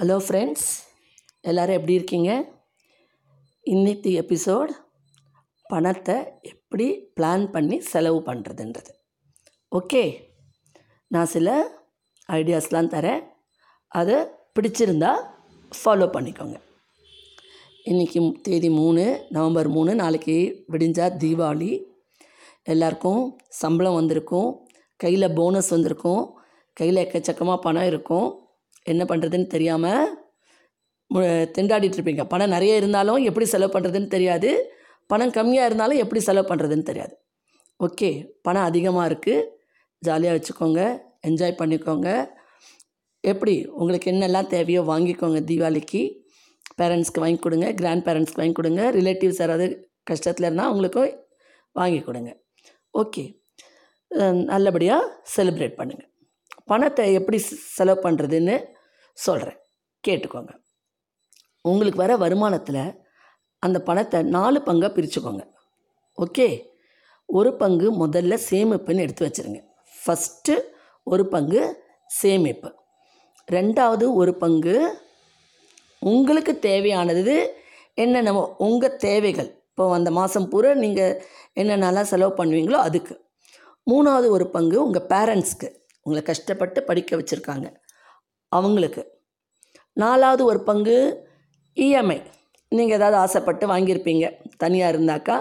Hello friends எல்லோரும் எப்படி இருக்கீங்க? இன்னைக்கு எபிசோட் பணத்தை எப்படி பிளான் பண்ணி செலவு பண்ணுறதுன்றது ஓகே நான் சில ஐடியாஸ்லாம் தரேன். அதை பிடிச்சிருந்தா ஃபாலோ பண்ணிக்கோங்க. இன்றைக்கி தேதி மூணு நவம்பர் மூணு நாளைக்கு விடிஞ்சா தீபாவளி. எல்லாருக்கும் சம்பளம் வந்திருக்கும். கையில் போனஸ் வந்திருக்கும். கையில் எக்கச்சக்கமாக பணம் இருக்கும். என்ன பண்ணுறதுன்னு தெரியாமல் மு- திண்டாடிட்டு இருப்பீங்க. பணம் நிறைய இருந்தாலும் எப்படி செலவு பண்ணுறதுன்னு தெரியாது. பணம் கம்மியாக இருந்தாலும் எப்படி செலவு பண்ணுறதுன்னு தெரியாது. ஓகே பணம் அதிகமாக இருக்குது ஜாலியாக வச்சுக்கோங்க. என்ஜாய் பண்ணிக்கோங்க. எப்படி? உங்களுக்கு என்னெல்லாம் தேவையோ வாங்கிக்கோங்க தீபாவளிக்கு. பேரண்ட்ஸ்க்கு வாங்கி கொடுங்க. கிராண்ட் பேரண்ட்ஸ்க்கு வாங்கி கொடுங்க. ரிலேட்டிவ்ஸ் யாராவது கஷ்டத்தில் இருந்தால் அவங்களுக்கும் வாங்கி கொடுங்க. ஓகே. நல்லபடியாக செலிப்ரேட் பண்ணுங்கள் பணத்தை எப்படி செலவு பண்ணுறதுன்னு சொல்கிறேன் கேட்டுக்கோங்க. உங்களுக்கு வர வருமானத்தில் அந்த பணத்தை நாலு பங்காக பிரிச்சுக்கோங்க. ஓகே? ஒரு பங்கு முதல்ல சேமிப்புன்னு எடுத்து வச்சுருங்க. ஃபஸ்ட்டு ஒரு பங்கு சேமிப்பு. ரெண்டாவது ஒரு பங்கு உங்களுக்கு தேவையானது என்னென்னமோ உங்கள் தேவைகள். இப்போ அந்த மாதம் பூரா நீங்கள் என்னென்னலாம் செலவு பண்ணுவீங்களோ அதுக்கு. மூணாவது ஒரு பங்கு உங்கள் பேரண்ட்ஸ்க்கு உங்களை கஷ்டப்பட்டு படிக்க வச்சுருக்காங்க. அவங்களுக்கு நாலாவது ஒரு பங்கு இஎம்ஐ நீங்கள் ஏதாவது ஆசைப்பட்டு வாங்கியிருப்பீங்க. தனியாக இருந்தாக்கா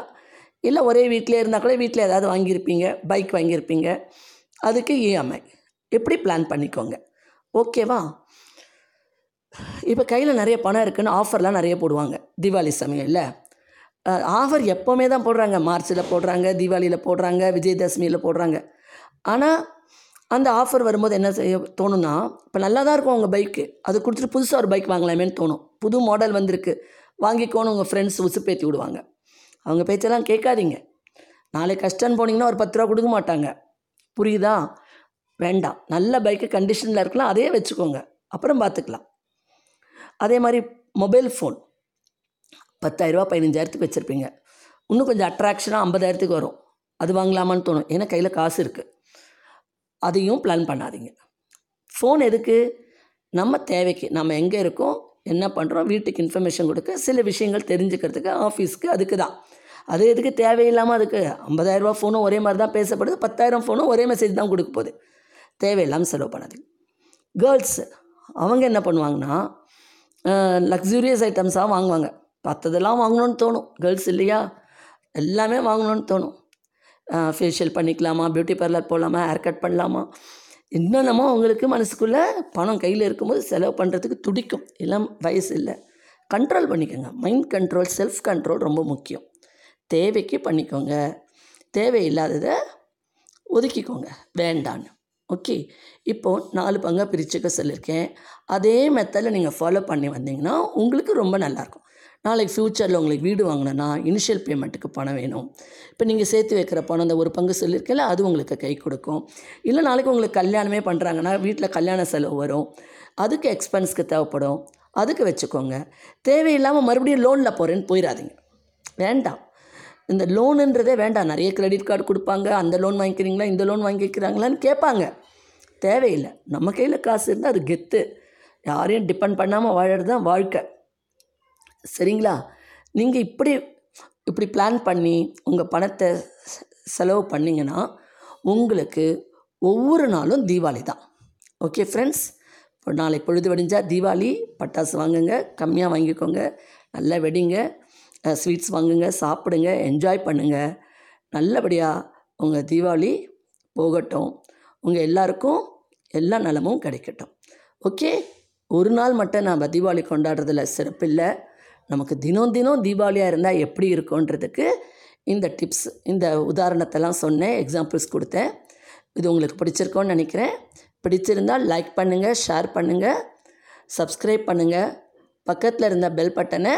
இல்லை ஒரே வீட்டிலே இருந்தால் கூட வீட்டில் ஏதாவது வாங்கியிருப்பீங்க. பைக் வாங்கியிருப்பீங்க. அதுக்கு இஎம்ஐ எப்படி பிளான் பண்ணிக்கோங்க? ஓகேவா இப்போ கையில் நிறைய பணம் இருக்குன்னு ஆஃபர்லாம் நிறைய போடுவாங்க. தீபாவளி சமயம்ல ஆஃபர் எப்போவுமே தான் போடுறாங்க. மார்ச்சில் போடுறாங்க தீபாவளியில் போடுறாங்க விஜயதசமியில் போடுறாங்க. ஆனால் அந்த ஆஃபர் வரும்போது என்ன செய்ய தோணும்னா இப்போ நல்லா தான் இருக்கும் உங்கள் பைக்கு அது கொடுத்துட்டு புதுசாக ஒரு பைக் வாங்கலாமேன்னு தோணும். புது மாடல் வந்திருக்கு. வாங்கிக்கோன்னு உங்கள் ஃப்ரெண்ட்ஸ் உசுப்பேற்றி விடுவாங்க. அவங்க பேச்செல்லாம் கேட்காதீங்க. நாளைக்கு கஷ்டம்னு போனீங்கன்னா ஒரு பத்து ரூபா கொடுக்க மாட்டாங்க. புரியுதா? வேண்டாம். நல்ல பைக்கு கண்டிஷனில் இருக்கலாம். அதே வச்சுக்கோங்க. அப்புறம் பார்த்துக்கலாம் அதே மாதிரி மொபைல் ஃபோன் பத்தாயிரரூபா பதினஞ்சாயிரத்துக்கு வச்சுருப்பீங்க. இன்னும் கொஞ்சம் அட்ராக்ஷனாக ஐம்பதாயிரத்துக்கு வரும். அது வாங்கலாமான்னு தோணும். ஏன்னா கையில் காசு இருக்குது அதையும் பிளான் பண்ணாதீங்க. ஃபோன் எதுக்கு? நம்ம தேவைக்கு நம்ம எங்கே இருக்கோம் என்ன பண்ணுறோம் வீட்டுக்கு இன்ஃபர்மேஷன் கொடுக்க சில விஷயங்கள் தெரிஞ்சுக்கிறதுக்கு ஆஃபீஸ்க்கு அதுக்கு தான் அது எதுக்கு தேவையில்லாமல் அதுக்கு? ஐம்பதாயிரரூபா ஃபோனும் ஒரே மாதிரி தான் பேசப்படுது பத்தாயிரம் ஃபோனும் ஒரே மெசேஜ் தான் கொடுக்க போகுது. தேவையில்லாமல் செலவு பண்ணாதீங்க. கேர்ள்ஸு அவங்க என்ன பண்ணுவாங்கன்னா லக்ஸூரியஸ் ஐட்டம்ஸாக வாங்குவாங்க. மற்றதெல்லாம் வாங்கணும்னு தோணும். கேர்ள்ஸ் இல்லையா? எல்லாமே வாங்கணும்னு தோணும். ஃபேஷியல் பண்ணிக்கலாமா? பியூட்டி பார்லர் போகலாமா ஹேர் கட் பண்ணலாமா? என்னென்னமோ அவங்களுக்கு மனசுக்குள்ளே பணம் கையில் இருக்கும்போது செலவு பண்ணுறதுக்கு துடிக்கும். எல்லாம் வயசு இல்லை. கண்ட்ரோல் பண்ணிக்கோங்க. மைண்ட் கண்ட்ரோல் செல்ஃப் கண்ட்ரோல் ரொம்ப முக்கியம். தேவைக்கு பண்ணிக்கோங்க. தேவையில்லாததை ஒதுக்கிக்கோங்க. வேண்டான்னு. ஓகே. இப்போது நாலு பங்காக பிரிச்சுக்க சொல்லியிருக்கேன். அதே மெத்தடில் நீங்கள் ஃபாலோ பண்ணி வந்தீங்கன்னா உங்களுக்கு ரொம்ப நல்லாயிருக்கும். நாளைக்கு ஃப்யூச்சரில் உங்களுக்கு வீடு வாங்கினேன்னா இனிஷியல் பேமெண்ட்டுக்கு பணம் வேணும். இப்போ நீங்கள் சேர்த்து வைக்கிற பணம் அந்த ஒரு பங்கு சொல்லியிருக்கல அது உங்களுக்கு கை கொடுக்கும். இல்லை நாளைக்கு உங்களுக்கு கல்யாணமே பண்ணுறாங்கன்னா வீட்டில் கல்யாண செலவு வரும். அதுக்கு எக்ஸ்பென்ஸ்க்கு தேவைப்படும். அதுக்கு வச்சுக்கோங்க. தேவையில்லாமல் மறுபடியும் லோனில் போகிறேன்னு போயிடாதீங்க வேண்டாம். இந்த லோனுன்றதே வேண்டாம். நிறைய கிரெடிட் கார்டு கொடுப்பாங்க. அந்த லோன் வாங்கிக்கிறீங்களா? இந்த லோன் வாங்கிக்கிறாங்களான்னு கேட்பாங்க. தேவையில்லை. நம்ம கையில் காசு இருந்தால் அது கெத்து. யாரையும் டிபெண்ட் பண்ணாமல் வாழறது தான் வாழ்க்கை. சரிங்களா? நீங்கள் இப்படி இப்படி பிளான் பண்ணி உங்கள் பணத்தை செலவு பண்ணிங்கன்னா உங்களுக்கு ஒவ்வொரு நாளும் தீபாவளி தான். ஓகே ஃப்ரெண்ட்ஸ் இப்போ நாளை பொழுது வெடிஞ்சால் தீபாவளி பட்டாசு வாங்குங்க கம்மியாக வாங்கிக்கோங்க நல்லா வெடிங்க ஸ்வீட்ஸ் வாங்குங்க சாப்பிடுங்க என்ஜாய் பண்ணுங்கள் நல்லபடியாக உங்கள் தீபாவளி போகட்டும். உங்கள் எல்லாருக்கும் எல்லா நலமும் கிடைக்கட்டும். ஓகே ஒரு நாள் மட்டும் நம்ம தீபாவளி கொண்டாடுறதுல சிறப்பில்லை நமக்கு தினம் தினம் தீபாவளியாக இருந்தால் எப்படி இருக்கும்ன்றதுக்கு இந்த டிப்ஸ் இந்த உதாரணத்தெல்லாம் சொன்னேன் எக்ஸாம்பிள்ஸ் கொடுத்தேன். இது உங்களுக்கு பிடிச்சிருக்கோன்னு நினைக்கிறேன். பிடிச்சிருந்தால் லைக் பண்ணுங்கள் ஷேர் பண்ணுங்கள் சப்ஸ்கிரைப் பண்ணுங்கள் பக்கத்தில் இருந்த பெல் பட்டனை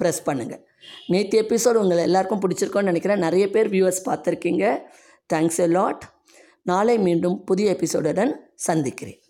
ப்ரெஸ் பண்ணுங்கள் நேற்று எபிசோடு உங்களை எல்லாருக்கும் பிடிச்சிருக்கோன்னு நினைக்கிறேன். நிறைய பேர் வியூவர்ஸ் பார்த்துருக்கீங்க. தேங்க்ஸ் எ லாட் நாளை மீண்டும் புதிய எபிசோடுடன் சந்திக்கிறேன்.